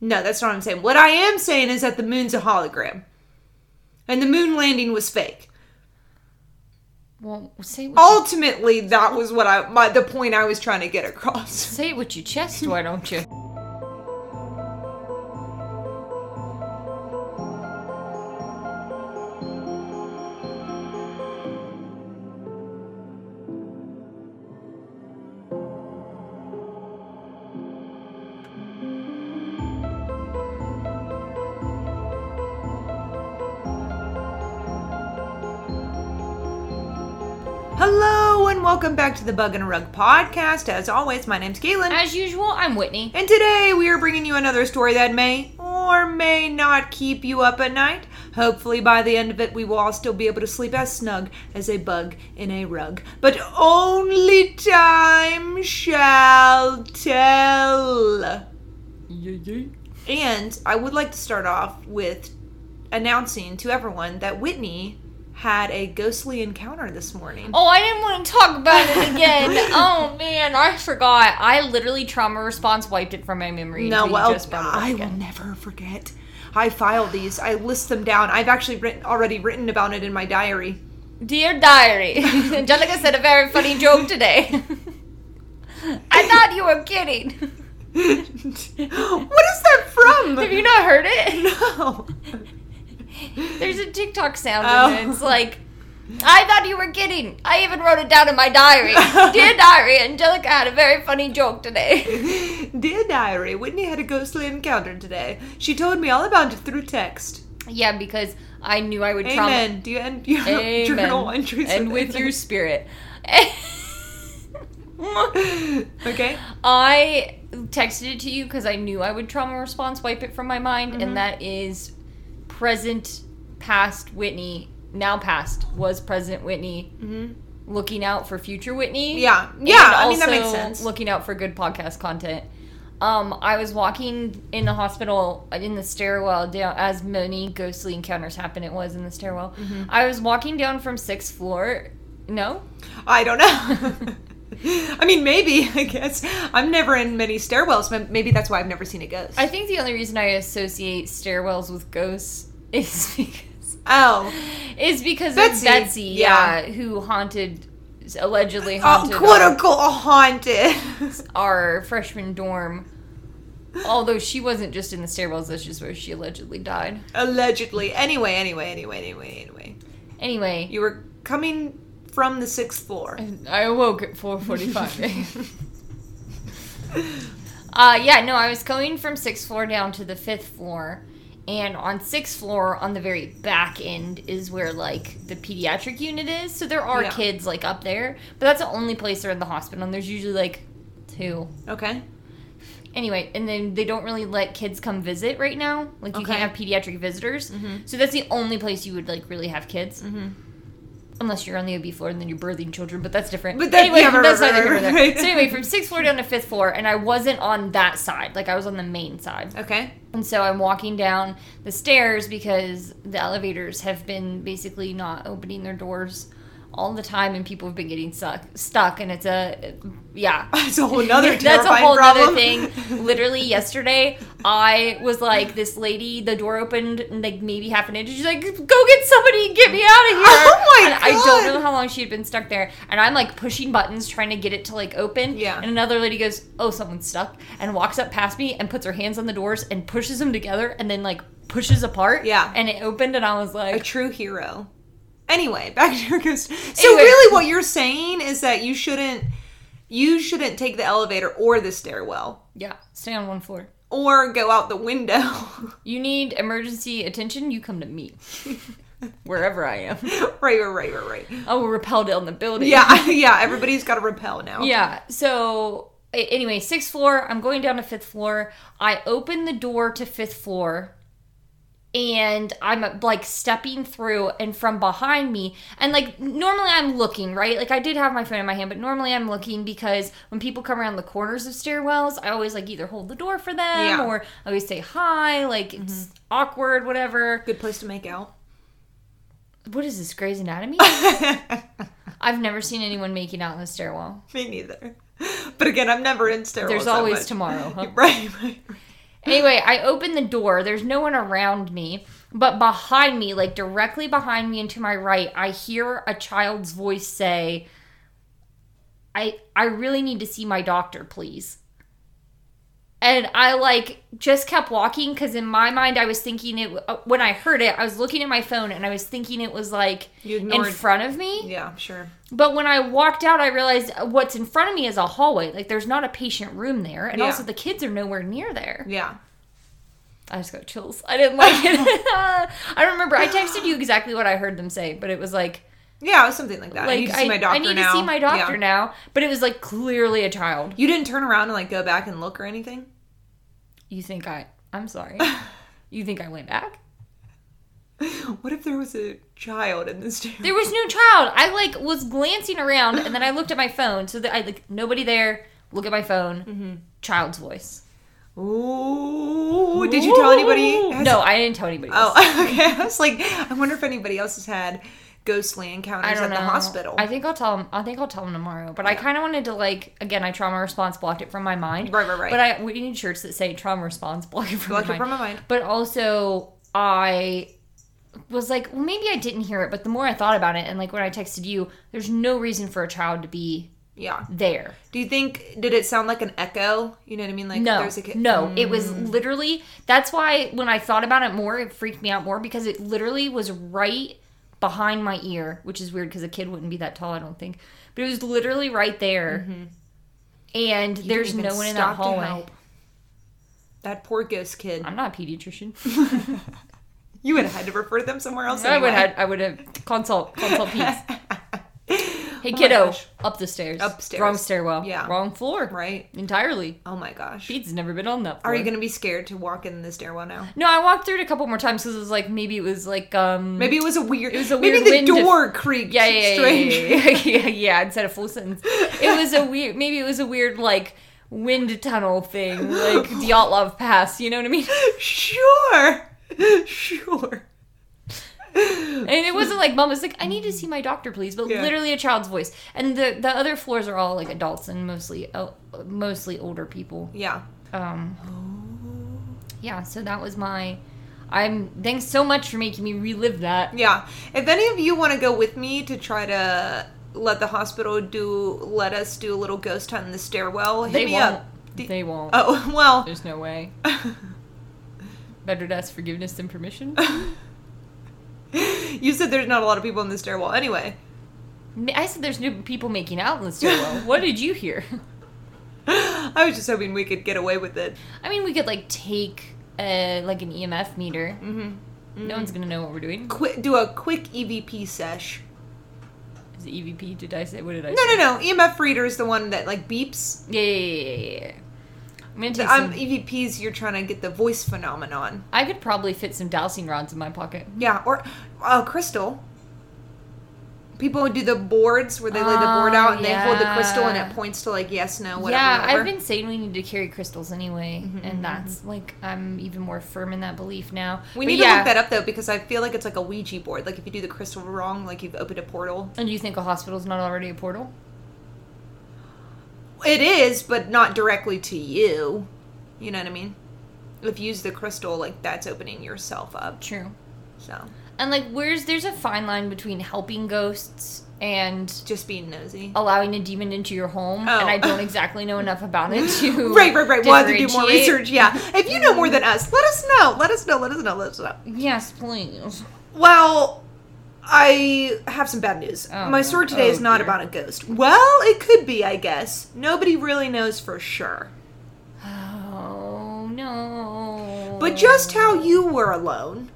No, that's not what I'm saying. What I am saying is that the moon's a hologram. And the moon landing was fake. Well, say Ultimately, that was what I my the point I was trying to get across. say it with your chest, why don't you? Back to the Bug in a Rug podcast. As always, my name's Caitlin. As usual, I'm Whitney. And today we are bringing you another story that may or may not keep you up at night. Hopefully, by the end of it, we will all still be able to sleep as snug as a bug in a rug. But only time shall tell. And I would like to start off with announcing to everyone that Whitney had a ghostly encounter this morning. Oh, I didn't want to talk about it again. oh man, I forgot. I literally trauma response wiped it from my memory. No, well, just brought it I will never forget. I filed these. I list them down. I've actually written, already written about it in my diary. Dear diary, Angelica said a very funny joke today. I thought you were kidding. what is that from? Have you not heard it? no. There's a TikTok sound Oh. and it's like, I thought you were kidding. I even wrote it down in my diary. Dear diary, Angelica had a very funny joke today. Dear diary, Whitney had a ghostly encounter today. She told me all about it through text. Yeah, because I knew I would trauma. Amen. Do you end your Amen. journal entries and with your spirit. Okay. I texted it to you because I knew I would trauma response wipe it from my mind, Mm-hmm. and that is present, past Whitney, now past was present Whitney, looking out for future Whitney. Mm-hmm. Yeah. Yeah, I mean, that makes sense. Looking out for good podcast content. Um, I was walking in the hospital in the stairwell down as many ghostly encounters happen. It was in the stairwell. Mm-hmm. I was walking down from sixth floor. No, I don't know. I mean, maybe, I guess. I'm never in many stairwells. but Maybe that's why I've never seen a ghost. I think the only reason I associate stairwells with ghosts is because oh. is because Betsy, of Betsy, yeah. yeah, who haunted allegedly Oh, haunted quote our, unquote haunted. our freshman dorm. Although she wasn't just in the stairwells, that's just where she allegedly died. Allegedly. Anyway, anyway, anyway, anyway, anyway. Anyway, You were coming from the sixth floor. I awoke at 4:45. uh yeah, no, I was going from 6th floor down to the 5th floor. And on 6th floor on the very back end is where like the pediatric unit is. So there are Yeah. kids like up there, but that's the only place they're in the hospital and there's usually like two. Okay. Anyway, and then they don't really let kids come visit right now. Like you Okay. can't have pediatric visitors. Mm-hmm. So that's the only place you would like really have kids. Mm-hmm. Unless you're on the OB floor and then you're birthing children, but that's different. But anyway, yeah, right, that's right, neither here right, right. So anyway, from sixth floor down to fifth floor, and I wasn't on that side. Like I was on the main side. Okay. And so I'm walking down the stairs because the elevators have been basically not opening their doors all the time, and people have been getting stuck. Stuck, and it's a yeah. it's a whole nother That's a whole problem. other thing. Literally yesterday, I was like, this lady, the door opened like maybe half an inch. She's like, "Go get somebody and get me out of oh here!" Oh my And I don't know how long she had been stuck there, and I'm like pushing buttons trying to get it to like open. Yeah. And another lady goes, "Oh, someone's stuck," and walks up past me and puts her hands on the doors and pushes them together, and then like pushes apart. Yeah. And it opened, and I was like A true hero. Anyway, back to your ghost. So Anyway. really what you're saying is that you shouldn't you shouldn't take the elevator or the stairwell "Yeah, stay on one floor." or go out the window. You need emergency attention, you come to me. Wherever I am. right, right, right, right, right. I will rappel down the building. Yeah, yeah, everybody's got to repel now. Yeah. So anyway, sixth floor. I'm going down to fifth floor. I open the door to fifth floor, and I'm like stepping through, and from behind me, and like normally I'm looking right. Like I did have my phone in my hand, but normally I'm looking because when people come around the corners of stairwells, I always like either hold the door for them Yeah. or I always say hi. Like it's mm-hmm. awkward, whatever. Good place to make out. What is this, Grey's Anatomy? I've never seen anyone making out in the stairwell. Me neither. But again, I'm never in stairwells. There's always tomorrow. Huh? Right, right. Anyway, I open the door. There's no one around me, but behind me, like directly behind me and to my right, I hear a child's voice say, "I I really need to see my doctor, please." And I like just kept walking because in my mind I was thinking it uh, when I heard it I was looking at my phone and I was thinking it was like in front of me. Yeah, sure. But when I walked out, I realized what's in front of me is a hallway. Like there's not a patient room there, and Yeah. also the kids are nowhere near there. Yeah. I just got chills. I didn't like it. I remember I texted you exactly what I heard them say, but it was like, Yeah, it was something like that. I like need to see my doctor I need now. to see my doctor Yeah. now. But it was like clearly a child. You didn't turn around and like go back and look or anything? You think I? I'm sorry. you think I went back? What if there was a child in this chair? There was no child. I like was glancing around, and then I looked at my phone. So that I like nobody there. Look at my phone. Mm-hmm. Child's voice. Ooh, did you tell anybody? Has- No, I didn't tell anybody. else. Oh, okay. I was like, I wonder if anybody else has had ghostly encounters at know. the hospital. I think I'll tell him. I think I'll tell him tomorrow. But I kind of wanted to like again. I trauma response blocked it from my mind. Right, right, right. But I we need shirts that say trauma response block it from Blocked my it mind. from my mind. But also I was like, well, maybe I didn't hear it. But the more I thought about it, and like when I texted you, there's no reason for a child to be yeah. there. Do you think did it sound like an echo? You know what I mean? Like No, there's a kid. no, it mm. was literally. That's why when I thought about it more, it freaked me out more because it literally was right behind my ear, which is weird because a kid wouldn't be that tall, I don't think. But it was literally right there, mm-hmm. and You there's no one in that hallway. That poor ghost kid. I'm not a pediatrician. You would have had to refer them somewhere else. I would have. I would have consult consult peds. Hey Oh kiddo, up the stairs. Upstairs. Wrong stairwell. Yeah. Wrong floor. Right. Entirely. Oh my gosh. Pete's never been on that floor. Are you gonna be scared to walk in the stairwell now? No, I walked through it a couple more times because it was like maybe it was like um Maybe it was a weird. It was a maybe weird the wind to- door creaked. Yeah, yeah, yeah, strange. yeah, yeah, yeah, yeah, yeah, Instead of full sentence, it was a weird. Maybe it was a weird like wind tunnel thing, like Dyatlov Pass. You know what I mean? sure, sure. And it wasn't like mom was like, "I need to see my doctor, please," but Yeah. literally a child's voice. And the the other floors are all like adults and mostly uh, mostly older people. Yeah. Um, yeah. So that was my. I'm thanks so much for making me relive that. Yeah. If any of you want to go with me to try to let the hospital do, let us do a little ghost hunt in the stairwell, hit They me won't. up. They won't. Oh well. There's no way. Better to ask forgiveness than permission. You said there's not a lot of people in the stairwell. Anyway, I said there's new people making out in the stairwell. what did you hear? I was just hoping we could get away with it. I mean, we could like take uh, like an EMF meter. Mm-hmm. No one's gonna know what we're doing. Quick, do a quick EVP sesh. Is it EVP? Did I say? What did I No, say? no, no. EMF reader is the one that like beeps. Yeah, yeah, yeah, yeah. I'm gonna The take some. EVPs, you're trying to get the voice phenomenon. I could probably fit some dowsing rods in my pocket. Yeah, or uh, crystal. People would do the boards where they lay the board Oh, out and they hold the crystal and yeah. it points to like yes, no, whatever. yeah, whatever. I've been saying we need to carry crystals anyway, Mm-hmm, and that's like I'm even more firm in that belief now. We But need yeah. to look that up though because I feel like it's like a Ouija board. Like if you do the crystal wrong, like you've opened a portal. And you think a hospital's not already a portal? It is, but not directly to you. You know what I mean? If you use the crystal, like that's opening yourself up. True. So And like, where's there's a fine line between helping ghosts and just being nosy. allowing a demon into your home, Oh. and I don't oh. exactly know enough about it to Right, right, right. We'll have to do more research. Yeah. If you know more than us, let us know. Let us know. Let us know. Let us know. Yes, please. Well, I have some bad news. Oh, My story today oh, is not dear. about a ghost. Well, it could be, I guess. Nobody really knows for sure. Oh no. But just how you were alone,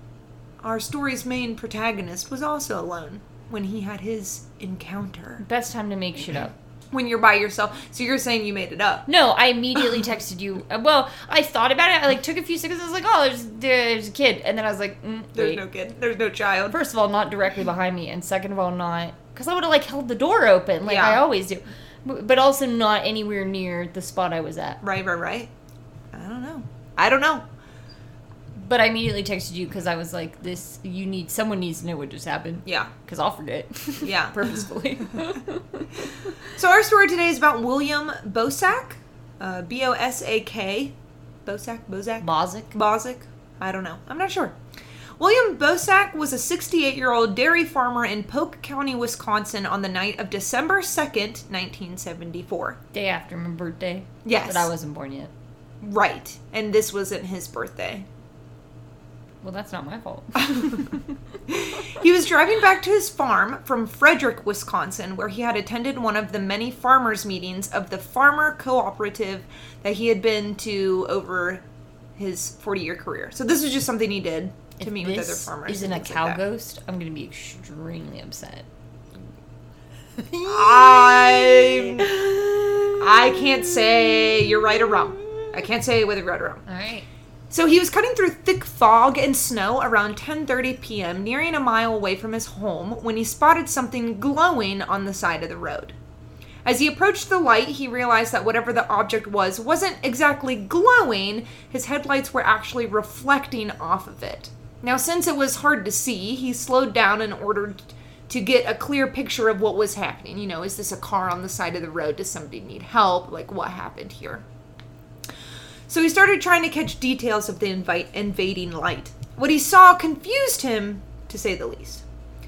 our story's main protagonist was also alone when he had his encounter. best time to make shit up. When you're by yourself. So you're saying you made it up. No, I immediately texted you. uh, Well, I thought about it. I like took a few seconds. I was like, "Oh, there's there's a kid," and then I was like, mm, There's "Wait." no kid. There's no child. First of all, not directly behind me, and second of all, not because I would have like held the door open like Yeah. I always do, but but also not anywhere near the spot I was at. Right, right, right. I don't know. I don't know. But I immediately texted you because I was like, "This you need someone needs to know what just happened." Yeah. because I'll forget. Yeah. purposefully. So our story today is about William Bosak, uh, B O S A K. Bosak, Bozak, Bozic. Bozic. I don't know. I'm not sure. William Bosak was a 68 year old dairy farmer in Polk County, Wisconsin on the night of December 2nd, 1974. Day after my birthday. Yes. But I wasn't born yet. Right. And this wasn't his birthday. Well, that's not my fault. He was driving back to his farm from Frederic, Wisconsin, where he had attended one of the many farmers' meetings of the farmer cooperative that he had been to over his 40 year career. So this was just something he did to If meet with other farmers. Isn't a cow like ghost? I'm gonna be extremely upset. I I can't say you're right or wrong. I can't say whether you're right or wrong. All right. So he was cutting through thick fog and snow around 10:30 p.m., nearing a mile away from his home when he spotted something glowing on the side of the road. As he approached the light, he realized that whatever the object was wasn't exactly glowing, his headlights were actually reflecting off of it. Now, since it was hard to see, he slowed down in order to get a clear picture of what was happening. You know, is this a car on the side of the road? Does somebody need help? Like, what happened here? So he started trying to catch details of the invite invading light. What he saw confused him, to say the least.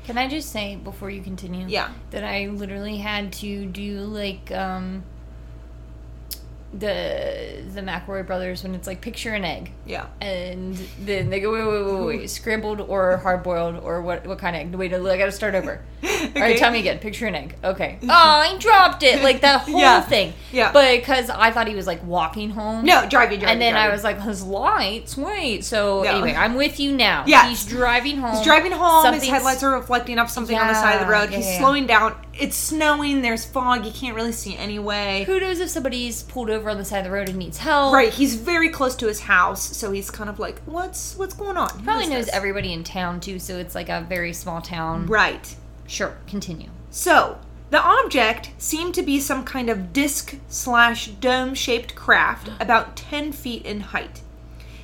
Can I just say before you continue? Yeah. That I literally had to do like um the the McElroy brothers when it's like picture an egg. Yeah. And then they go, wait, wait, wait, wait, wait. scrambled or hard boiled or what? What kind of egg? Wait, I gotta start over. All right, Okay. tell me again. Picture an egg. Okay. Oh, I dropped it. Like that whole Yeah. thing. Yeah. But because I thought he was like walking home. No, driving, driving. And then I was like, his lights. Wait. So No. anyway, I'm with you now. Yeah. He's driving home. He's driving home. His headlights are reflecting off something on the side of the road. yeah, He's yeah. slowing down. It's snowing. There's fog. You can't really see anyway. Who knows if somebody's pulled over on the side of the road and needs help? Right. He's very close to his house, so he's kind of like, "What's what's going on?" Who Probably is knows this? everybody in town too, so it's like a very small town. Right. Sure, continue. So, the object seemed to be some kind of disc slash dome shaped craft about 10 feet in height.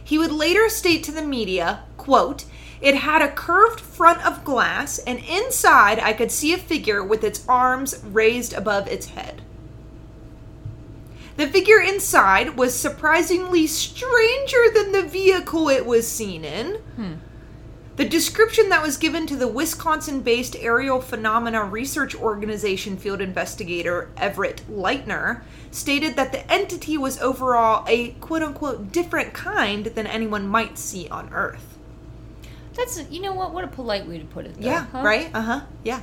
He would later state to the media, quote, it had a curved front of glass, and inside I could see a figure with its arms raised above its head. The figure inside was surprisingly stranger than the vehicle it was seen in. Hmm. The description that was given to the Wisconsin based Aerial Phenomena Research Organization field investigator Everett Leitner stated that the entity was overall a quote unquote different kind than anyone might see on Earth. That's a, you know what? What a polite way to put it. Though, Yeah, huh? right? Uh huh. Yeah.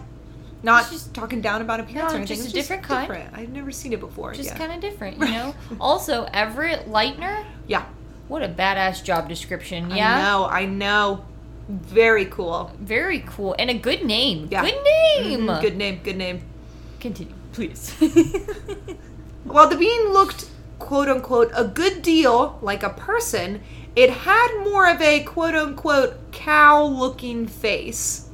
Not It's just- talking down about appearance No, or anything. just it's a different kind. different. I've never seen it before. Just yeah. kind of different, you know. also, Everett Lightner. yeah. What a badass job description. Yeah. I know. I know. Very cool. Very cool and a good name. Yeah. Good name. Mhm, Good name. Good name. Continue, please. While the bean looked, quote unquote, a good deal like a person, it had more of a quote unquote cow looking face.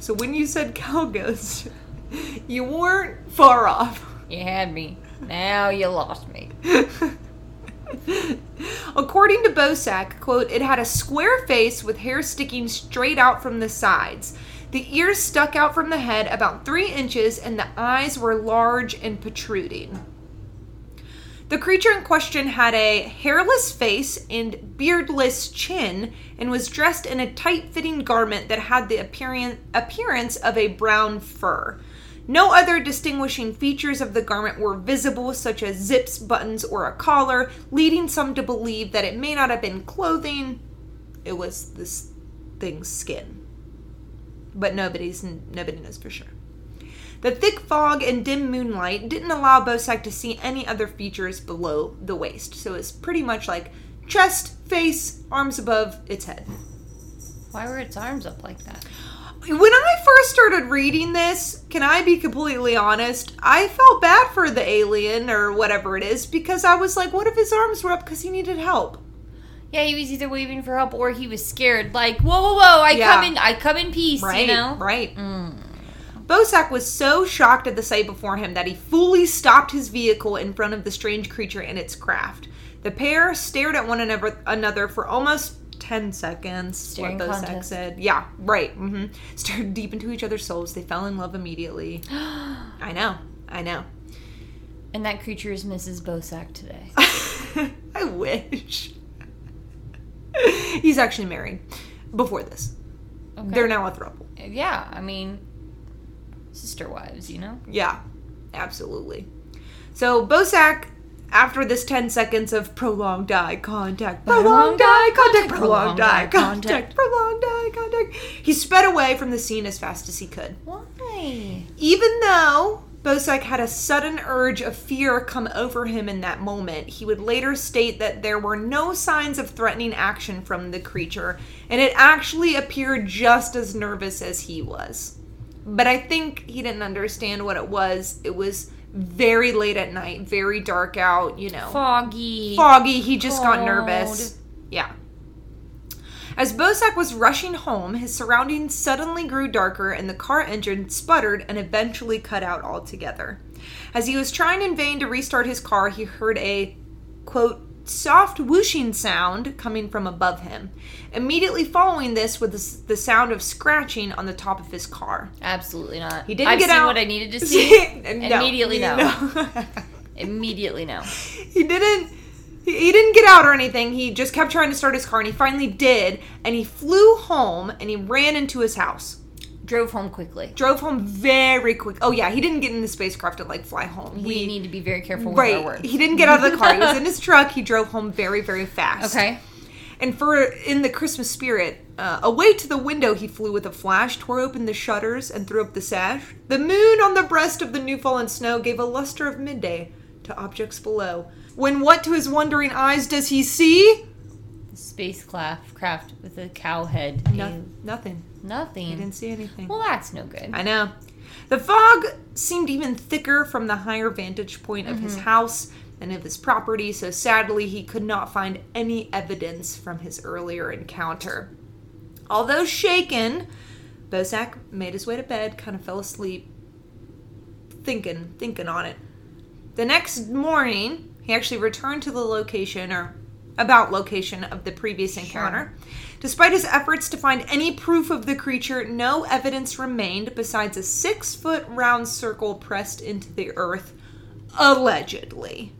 So when you said cow ghost, you weren't far off. you had me. Now you lost me. According to Bosak, quote, it had a square face with hair sticking straight out from the sides. The ears stuck out from the head about three inches, and the eyes were large and protruding. The creature in question had a hairless face and beardless chin and was dressed in a tight fitting garment that had the appearance, of a brown fur. No other distinguishing features of the garment were visible, such as zips, buttons, or a collar, leading some to believe that it may not have been clothing, it was this thing's skin. But nobody's nobody knows for sure. The thick fog and dim moonlight didn't allow Bosak to see any other features below the waist, so it's pretty much like chest, face, arms above its head. Why were its arms up like that? When I first started reading this, can I be completely honest? I felt bad for the alien or whatever it is because I was like, what if his arms were up because he needed help? Yeah, he was either waving for help or he was scared. Like, whoa, whoa, whoa! I Yeah. come in, I come in peace. Right, You know. right. Mm. Bosak was so shocked at the sight before him that he fully stopped his vehicle in front of the strange creature and its craft. The pair stared at one another, for almost 10 seconds. Staring what Bosak said. Yeah, right. Mm-hmm. Stared deep into each other's souls. They fell in love immediately. I know. I know. And that creature is Mrs. Bosak today. I wish. He's actually married before this. Okay. They're now a throuple. yeah, I mean, sister wives, you know? Yeah, absolutely. So Bosak, after this 10 seconds of prolonged eye contact, prolonged eye contact, prolonged eye contact, prolonged eye contact, he sped away from the scene as fast as he could. Why? Even though Bosak had a sudden urge of fear come over him in that moment, he would later state that there were no signs of threatening action from the creature, and it actually appeared just as nervous as he was. But I think he didn't understand what it was. It was very late at night, very dark out, you know Foggy. foggy. He just got nervous. Yeah. As Bosak was rushing home, his surroundings suddenly grew darker and the car engine sputtered and eventually cut out altogether. As he was trying in vain to restart his car, he heard a quote soft whooshing sound coming from above him. Immediately following this was the sound of scratching on the top of his car. Absolutely not. He didn't I've get seen out. what I needed to see. No. Immediately no. No. Immediately no. he didn't he didn't get out or anything he just kept trying to start his car and he finally did and he flew home and he ran into his house Drove home quickly. drove home very quick. Oh yeah he didn't get in the spacecraft and like fly home. We need to be very careful with our right. words. he didn't get out of the car. He was in his truck. He drove home very very fast. Okay. and for in the christmas spirit uh, away to the window he flew with a flash tore open the shutters and threw up the sash. The moon on the breast of the new fallen snow gave a luster of midday to objects below. When what to his wondering eyes does he see Spacecraft craft with a cow head. No, nothing. Nothing. I didn't see anything. Well, that's no good. I know. The fog seemed even thicker from the higher vantage point of his mm-hmm. house and of his property, so sadly he could not find any evidence from his earlier encounter. Although shaken, Bosak made his way to bed, kind of fell asleep, thinking, thinking on it. The next morning, he actually returned to the location or about location of the previous encounter. Despite his efforts to find any proof of the creature, no evidence remained besides a six foot round circle pressed into the earth, allegedly.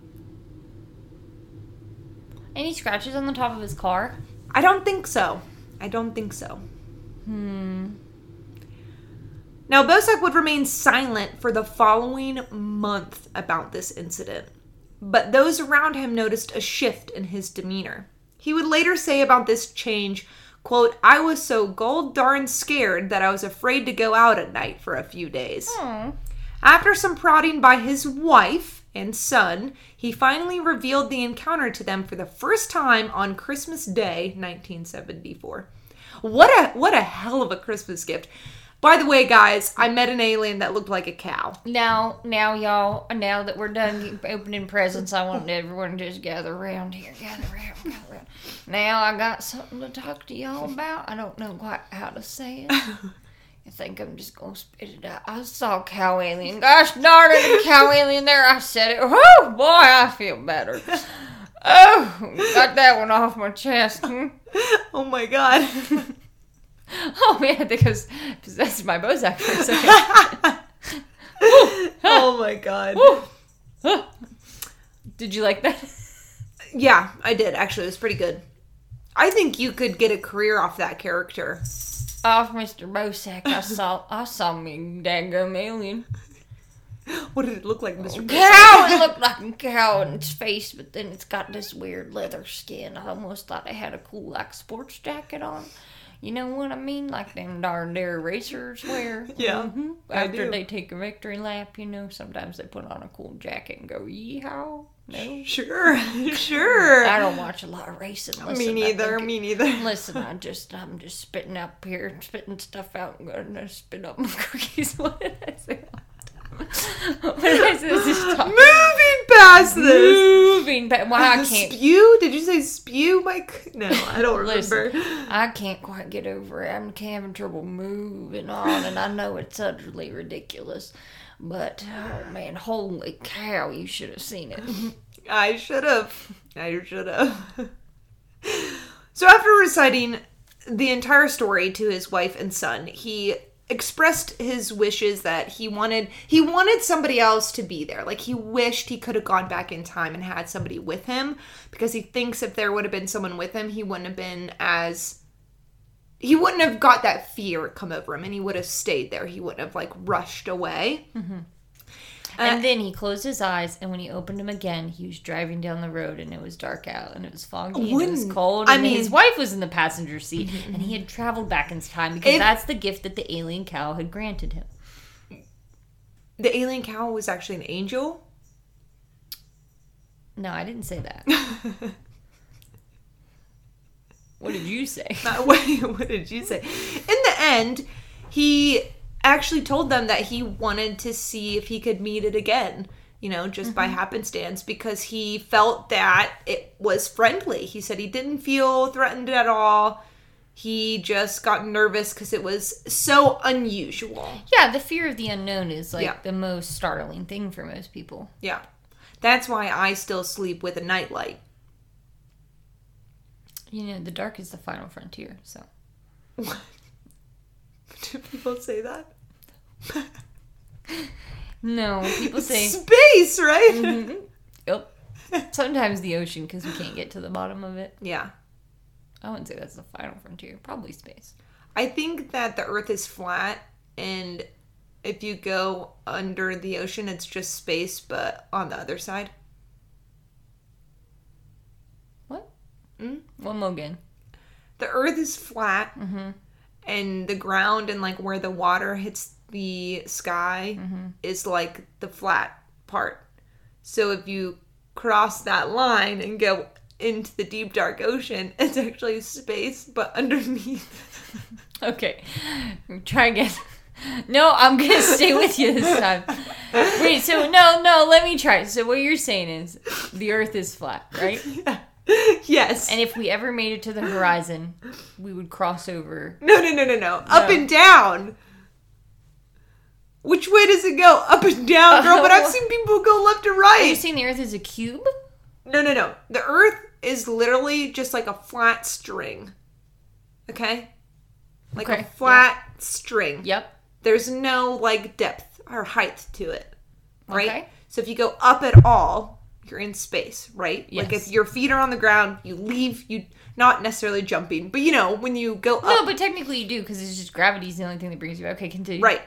Any scratches on the top of his car? I don't think so. I don't think so. Hmm. Now, Bosak would remain silent for the following month about this incident, but those around him noticed a shift in his demeanor. He would later say about this change, quote, I was so gold darn scared that I was afraid to go out at night for a few days. Oh. After some prodding by his wife and son, he finally revealed the encounter to them for the first time on Christmas Day, 1974. What a what a hell of a Christmas gift. By the way, guys, I met an alien that looked like a cow. Now, now, y'all, now that we're done opening presents, I want everyone to just gather around here. Gather around, gather around. Now, I got something to talk to y'all about. I don't know quite how to say it. I think I'm just gonna spit it out. I saw cow alien. Gosh darn it, a cow alien there. I said it. Oh boy, I feel better. Oh, got that one off my chest. Hmm? Oh my god. Oh man, I think I was possessed by Bosak for a second. oh my god. Did you like that? Yeah, I did. Actually, it was pretty good. I think you could get a career off that character. Off Mr. Bosak, I saw I saw me daggum alien. What did it look like, Mr. Oh, cow! It looked like a cow in its face, but then it's got this weird leather skin. I almost thought it had a cool like sports jacket on. You know what I mean? Like them darn dairy racers wear. Yeah, Mhm. I After they take a victory lap, you know, sometimes they put on a cool jacket and go yeehaw. No, Sure, sure. I don't watch a lot of racing. Listen, me neither. Me neither. Listen, I just I'm just spitting up here, spitting stuff out, and gonna spit up my cookies. What did I say? what did I say? Moving past this. Moving, but why I can't. Spew? Did you say spew, Mike? No, I don't remember. Listen, I can't quite get over it. I'm having trouble moving on, and I know it's utterly ridiculous. But oh man, holy cow! You should have seen it. I should have. I should have. so after reciting the entire story to his wife and son, he expressed his wishes that he wanted he wanted somebody else to be there. Like he wished he could have gone back in time and had somebody with him because he thinks if there would have been someone with him he wouldn't have been as he wouldn't have got that fear come over him and he would have stayed there. He wouldn't have like rushed away mm-hmm. And then he closed his eyes, and when he opened them again, he was driving down the road, and it was dark out, and it was foggy, and it was cold. I And his mean- Mm-hmm, wife was in the passenger seat, and he had traveled back in time because If- that's the gift that the alien cow had granted him. the alien cow was actually an angel No, I didn't say that. what did you say? Uh, what, what did you say? In the end, he actually told them that he wanted to see if he could meet it again, you know, just by mm-hmm. happenstance, because he felt that it was friendly. He said he didn't feel threatened at all. He just got nervous because it was so unusual. Yeah, the fear of the unknown is like Yeah. the most startling thing for most people. Yeah. That's why I still sleep with a nightlight. You know, the dark is the final frontier. So What? Do people say that? No, people say Space, right? yep. Sometimes the ocean because we can't get to the bottom of it. Yeah. I wouldn't say that's the final frontier. Probably space. I think that the earth is flat and if you go under the ocean it's just space but on the other side. What? Mm? One more again. The earth is flat Mm-hmm. and the ground and like where the water hits the sky Mm-hmm. is like the flat part. So if you cross that line and go into the deep dark ocean, it's actually space but underneath. Okay. Try again. No, I'm gonna stay with you this time. Wait, so no, no, let me try. So what you're saying is the earth is flat, right? yes. And if we ever made it to the horizon, we would cross over. No, No, no, no, no, no. Up and down. Which way does it go? Up and down, girl. But I've oh. seen people go left or right. Are you saying the earth is a cube? No, no, no. The Earth is literally just like a flat string. Okay? Like Okay, a flat string. Yep. There's no like depth or height to it. Right? Okay. So if you go up at all, you're in space, right? Like if your feet are on the ground, you leave, you not necessarily jumping, but you know, when you go up No, but technically you do because it's just gravity's the only thing that brings you. Back. Okay, continue. Right.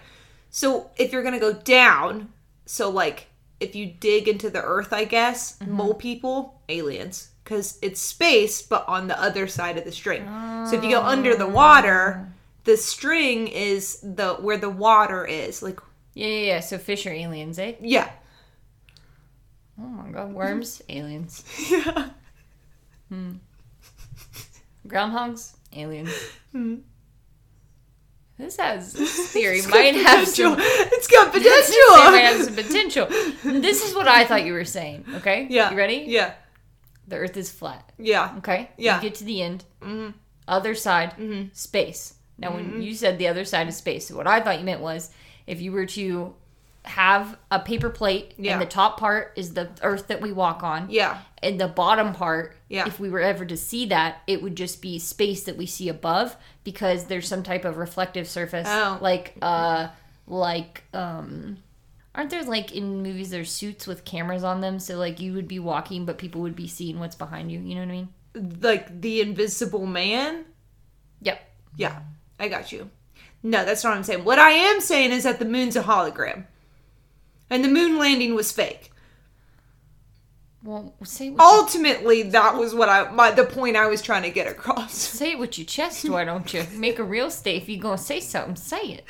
So if you're gonna go down, so like if you dig into the earth, I guess mole people, aliens, because it's space, but on the other side of the string. So if you go under the water, the string is the where the water is. Like Yeah, yeah, yeah. So fish are aliens, eh? yeah, Oh my god, worms, aliens. yeah. Groundhogs, aliens. Hmm. This has this theory might have potential. some. It's got This theory might have potential. some potential. This is what I thought you were saying. Okay. Yeah. You ready? Yeah. The Earth is flat. Yeah. Okay. Yeah. You get to the end. Mhm. Other side, Mhm. space. Now, Mm-hmm. when you said the other side is space, what I thought you meant was if you were to have a paper plate Yeah. and the top part is the Earth that we walk on, Yeah. and the bottom part, Yeah. if we were ever to see that, it would just be space that we see above because there's some type of reflective surface, Oh. like uh, like um. Aren't there like in movies there's suits with cameras on them so like you would be walking but people would be seeing what's behind you, you know what I mean? Like the invisible man. Yep. Yeah, I got you. No, that's not what I'm saying. What I am saying is that the moon's a hologram. And the moon landing was fake. Well, say what you, Ultimately, that was what I my the point I was trying to get across. say it with your chest, why don't you? Make a real stay. If you're gonna say something, say it.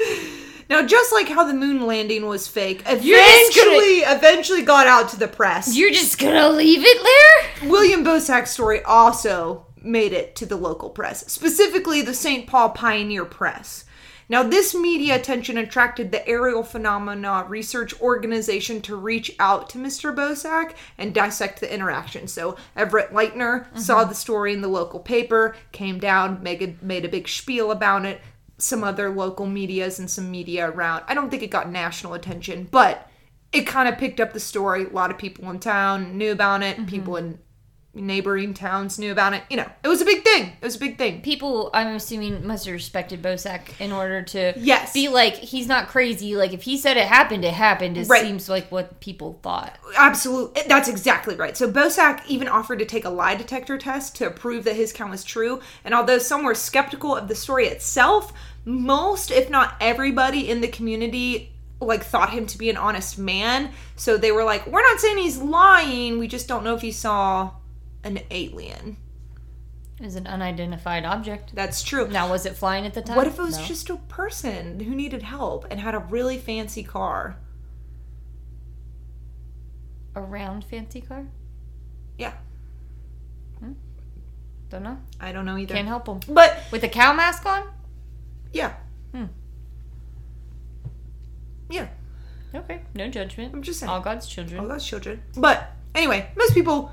Now, just like how the moon landing was fake, eventually eventually got out to the press. You're just gonna leave it there? William Bosak's story also made it to the local press, specifically the St. Paul Pioneer Press. Now, this media attention attracted the Aerial Phenomena Research Organization to reach out to Mr. Bosak and dissect the interaction. So, Everett Leitner saw mm-hmm. the story in the local paper, came down, made a, made a big spiel about it. Some other local medias and some media around. I don't think it got national attention, but it kind of picked up the story. A lot of people in town knew about it. Mm-hmm. People in neighboring towns knew about it. You know, it was a big thing. It was a big thing. People, I'm assuming, must have respected Bosak in order to Yes. be like, he's not crazy. Like, if he said it happened, it happened. It Right. seems like what people thought. Absolutely. Eh, that's exactly right. So Bosak even offered to take a lie detector test to prove that his count was true. And although some were skeptical of the story itself, most, if not everybody in the community, like thought him to be an honest man. So they were like, we're not saying he's lying. We just don't know if he saw an alien. Is an unidentified object. That's true. Now, was it flying at the time? What if it was No. just a person who needed help and had a really fancy car? a round fancy car? Yeah, Don't know. I don't know either. Can't help them. But With a cow mask on? yeah. Hmm. Yeah, Okay, no judgment. I'm just saying. All God's children. all those children. But anyway, most people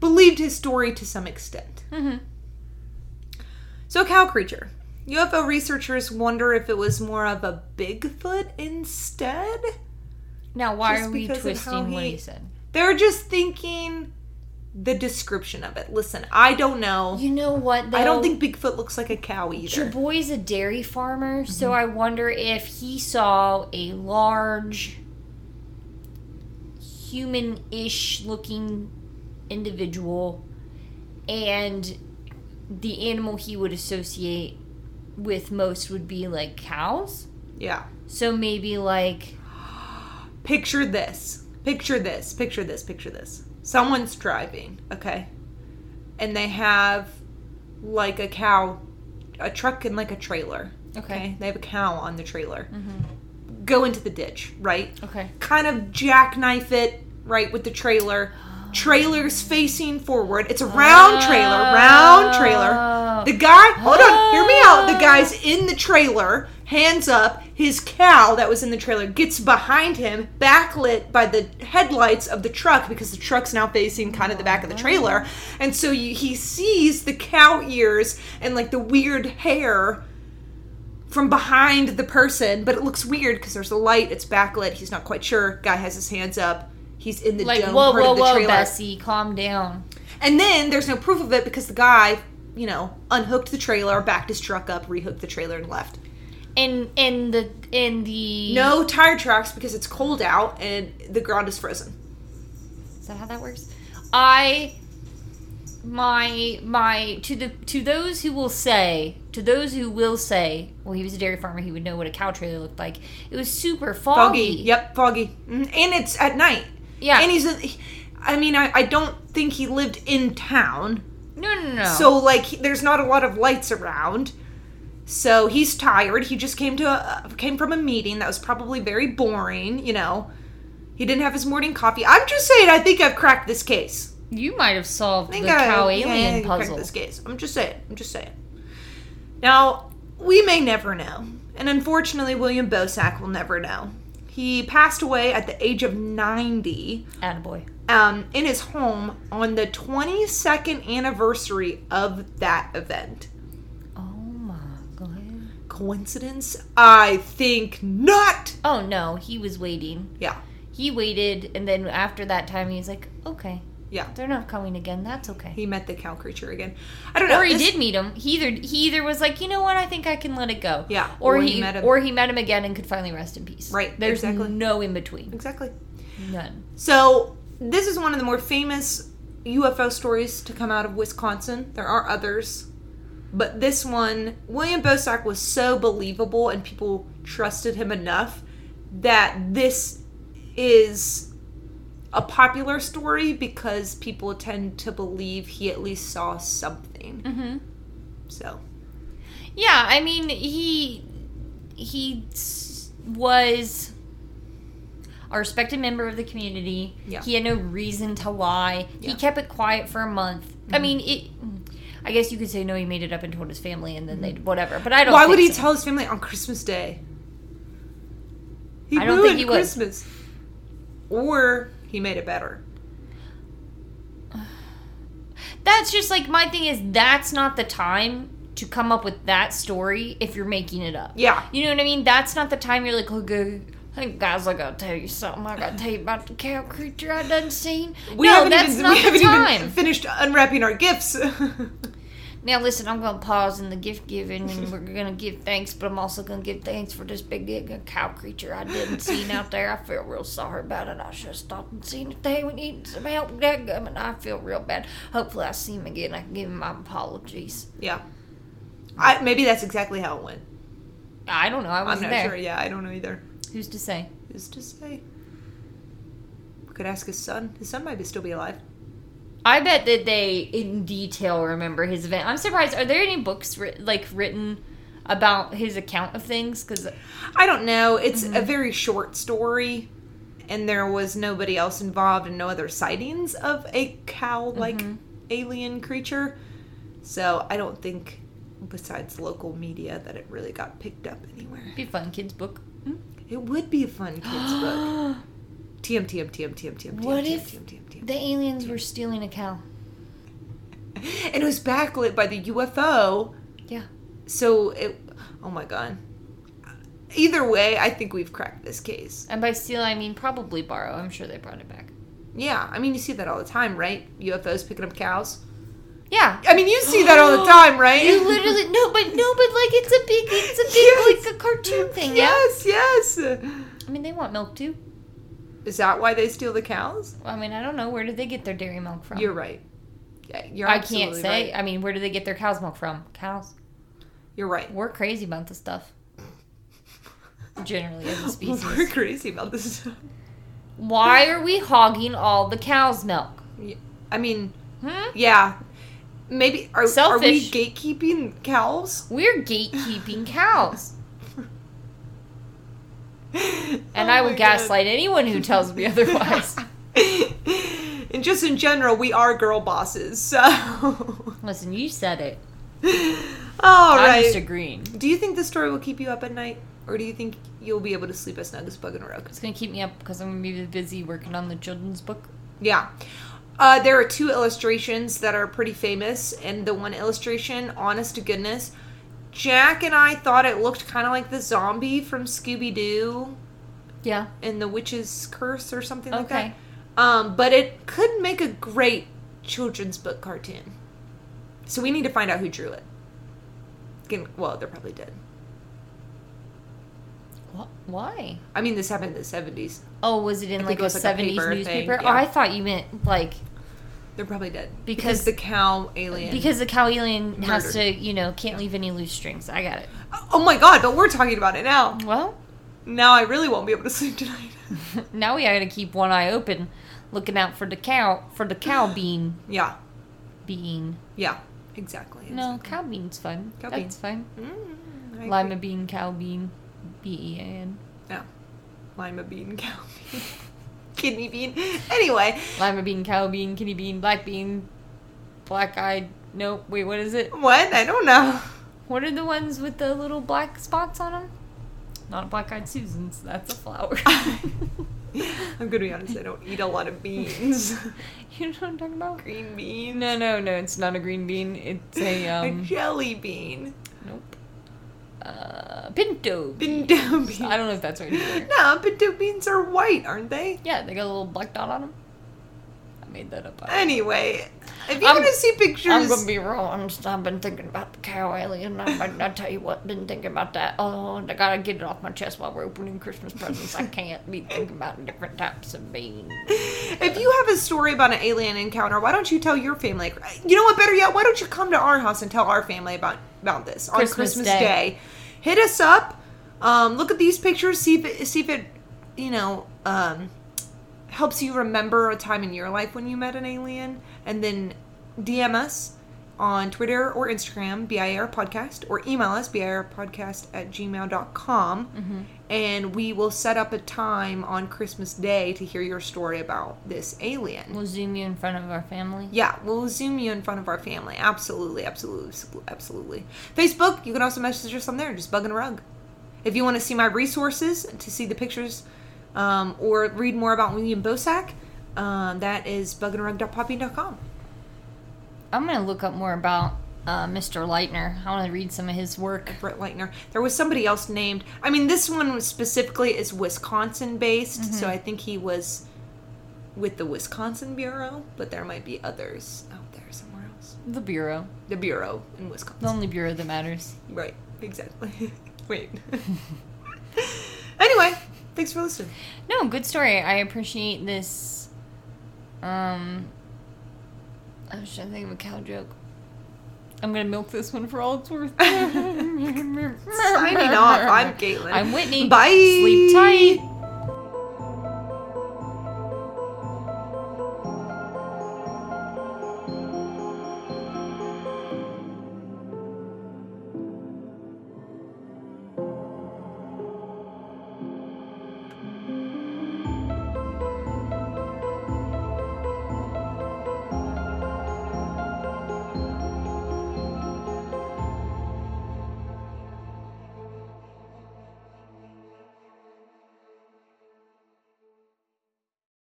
believed his story to some extent. Mhm. So, cow creature. UFO researchers wonder if it was more of a Bigfoot instead. Now, why Just are we twisting how what he- he said? They're just thinking the description of it. Listen, I don't know. You know what? Though? I don't think Bigfoot looks like a cow either. Your boy's a dairy farmer, Mm-hmm. so I wonder if he saw a large, human ish looking individual, and the animal he would associate with most would be like cows. Yeah. So maybe like. Picture this. Picture this. Picture this. Picture this. Someone's driving, okay? And they have like a cow, a truck and like a trailer. Okay. They have a cow on the trailer. Mm-hmm. Go into the ditch, right? Okay. Kind of jackknife it, right, with the trailer. Trailer's facing forward. It's a round trailer, round trailer. Oh. The guy, hold on, hear me out. The oh. guy's in the trailer, hands up. His cow that was in the trailer gets behind him, backlit by the headlights of the truck because the truck's now facing kind of the back of the trailer. Oh. And so you, he sees the cow ears and like the weird hair from behind the person, but it looks weird because there's a light, it's backlit, he's not quite sure. Guy has his hands up. He's in the Like, dome whoa, part whoa, of the whoa, trailer. Bessie, calm down. And then there's no proof of it because the guy, you know, unhooked the trailer, backed his truck up, rehooked the trailer, and left. And in the in the No tire tracks because it's cold out and the ground is frozen. Is that how that works? I my my to the to those who will say to those who will say well he was a dairy farmer he would know what a cow trailer looked like it was super foggy, Foggy. Yep, foggy. Mhm. And it's at night. Yeah And he's, a, I mean, I, I don't think he lived in town. no no no So, like, he- there's not a lot of lights around. So he's tired. He just came to a, came from a meeting that was probably very boring. You know, he didn't have his morning coffee. I'm just saying. I think I've cracked this case. you might have solved the I, cow alien I cracked puzzle this case. I'm just saying. I'm just saying. Now we may never know, and unfortunately, William Bosak will never know. He passed away at the age of 90 attaboy um, in his home on the 22nd anniversary of that event. oh my god Coincidence? I think not. oh no he was waiting Yeah, he waited and then after that time he was like okay yeah. they're not coming again that's okay He met the cow creature again. I don't know. or he did meet him. He either he either was like, you know what, I think I can let it go. Yeah, Or, or he, he met him. or he met him again and could finally rest in peace. Right, There's exactly. no in between. Exactly. None. So this is one of the more famous UFO stories to come out of Wisconsin. There are others, but this one, William Bosak was so believable, and people trusted him enough that this is a popular story because people tend to believe he at least saw something. Mm-hmm. So Yeah, I mean he he was a respected member of the community. Yeah. He had no reason to lie. He kept it quiet for a month. I mean it. I guess you could say no. He made it up and told his family, and then they whatever. But I don't. why would he so. tell his family on Christmas Day? He I don't think he. Christmas. Or he made it better. That's just like my thing is that's not the time to come up with that story if you're making it up. Yeah. You know what I mean? That's not the time you're like, oh, okay, Hey guys, I gotta tell you something. I gotta tell you about the cow creature I done seen. We no, haven't that's even, not we the haven't time. even finished unwrapping our gifts. Now listen, I'm gonna pause in the gift giving, and we're gonna give thanks, but I'm also gonna give thanks for this big uh, cow creature I didn't see out there. I feel real sorry about it. I should have stopped and seen if they would need some help with that and I feel real bad. Hopefully, I see him again. I can give him my apologies. yeah. I, maybe that's exactly how it went. I don't know. I I'm wasn't not there. sure. Yeah, I don't know either. Who's to say? Who's to say? We could ask his son. His son might be still be alive. I bet that they, in detail, remember his event. I'm surprised. Are there any books writ- like written about his account of things? Because I don't know. It's a Mm-hmm. very short story, and there was nobody else involved and no other sightings of a cow like Mm-hmm. alien creature. So I don't think, besides local media, that it really got picked up anywhere. be a fun kids book. It would be a fun kids book. TM, TM, TM, TM, TM, TM, What TM, if- TM, TM, TM. The aliens were stealing a cow. And it was backlit by the UFO. Yeah. So it, oh my god. Either way, I think we've cracked this case. And by steal, I mean probably borrow. I'm sure they brought it back. Yeah, I mean you see that all the time, right? UFOs picking up cows. Yeah. I mean you see that all the time, right? You literally no, but no, but like it's a big, it's a big Yes. like a cartoon thing. Yes, yes. I mean, they want milk too. Is that why they steal the cows? I mean, I don't know where did they get their dairy milk from. You're right. Yeah, you're I can't say. right. I mean, where do they get their cow's milk from? Cows. You're right. We're crazy about this stuff. Generally, as a We're crazy about this stuff. Why are we hogging all the cow's milk? I mean, Hmm? yeah. Maybe are, Selfish. are we gatekeeping cows? We're gatekeeping cows. And Oh I would my God. gaslight anyone who tells me otherwise. and just in general, we are girl bosses. So, Listen, you said it. all I'm just agreeing. Do you think this story will keep you up at night, or do you think you'll be able to sleep as snug as bug in a rug? It's gonna keep me up because I'm gonna be busy working on the children's book. Yeah. Uh, there are two illustrations that are pretty famous, and the one illustration, honest to goodness, Jack and I thought it looked kind of like the zombie from Scooby Doo Yeah. in the Witch's Curse or something like that. Um, but it could make a great children's book cartoon. So we need to find out who drew it. Well, they're probably dead. What? Why? I mean, this happened in the 70s. Oh, was it in like a was like a '70s thing, newspaper? yeah. Oh, I thought you meant like They're probably dead. Because- the cow alien. because the cow alien has to, you know, can't leave any loose strings. I got it. oh my god, but we're talking about it now. Well, Now I really won't be able to sleep tonight. now we gotta keep one eye open, looking out for the cow for the cow bean yeah, bean. yeah, exactly. No, cow bean's fun. Cow That's fine. Mm, Lima bean, cow bean, B E A N. Yeah. Lima bean, cow bean, kidney bean. Anyway, Lima bean, cow bean, kitty bean, black bean, black eyed. Nope. Wait, what is it? what? I don't know. What are the ones with the little black spots on them? Not black eyed Susans. That's a flower. I'm gonna be honest. I don't eat a lot of beans. you know what I'm talking about? Green bean. No, no, no. It's not a green bean. It's a a um. jelly bean. Nope. Uh, pinto. bean. Pinto beans. I don't know if that's right either. No, pinto beans are white, aren't they? Yeah, they got a little black dot on them. I made that up. Anyway, if you I'm- want to see pictures, I'm gonna be real honest. I've been thinking about the cow alien. I, I, I tell you what, been thinking about that. Oh, and I gotta get it off my chest while we're opening Christmas presents. I can't be thinking about different types of beans. If you have a story about an alien encounter, why don't you tell your family? You know what? Better yet, why don't you come to our house and tell our family about about this on Christmas Christmas, Day. Day. Hit us up. Um, look at these pictures. See if it, see if it, you know, um, helps you remember a time in your life when you met an alien, and then DM us on Twitter or Instagram, BIR Podcast, or email us, BIRPodcast at gmail.com. And we will set up a time on Christmas Day to hear your story about this alien. We'll zoom you in front of our family. Yeah, we'll zoom you in front of our family. Absolutely, absolutely, absolutely. Facebook, you can also message us on there, just Bug in a Rug. If you want to see my resources, to see the pictures, um, or read more about William Bosak, um, that is bugginarug.poppy.com. I'm gonna look up more about uh, Mr. Leitner. I want to read some of his work. Brett Leitner. There was somebody else named. I mean, this one was specifically is Wisconsin based, so I think he was with the Wisconsin Bureau, but there might be others out there somewhere else. The Bureau. The Bureau in Wisconsin. The only Bureau that matters. Right, exactly. Wait. anyway, thanks for listening. No, good story. I appreciate this. Um, Oh, I was trying to think of a cow joke. I'm gonna milk this one for all it's worth. Signing off. I'm Caitlin. I'm Whitney. Bye. Sleep tight.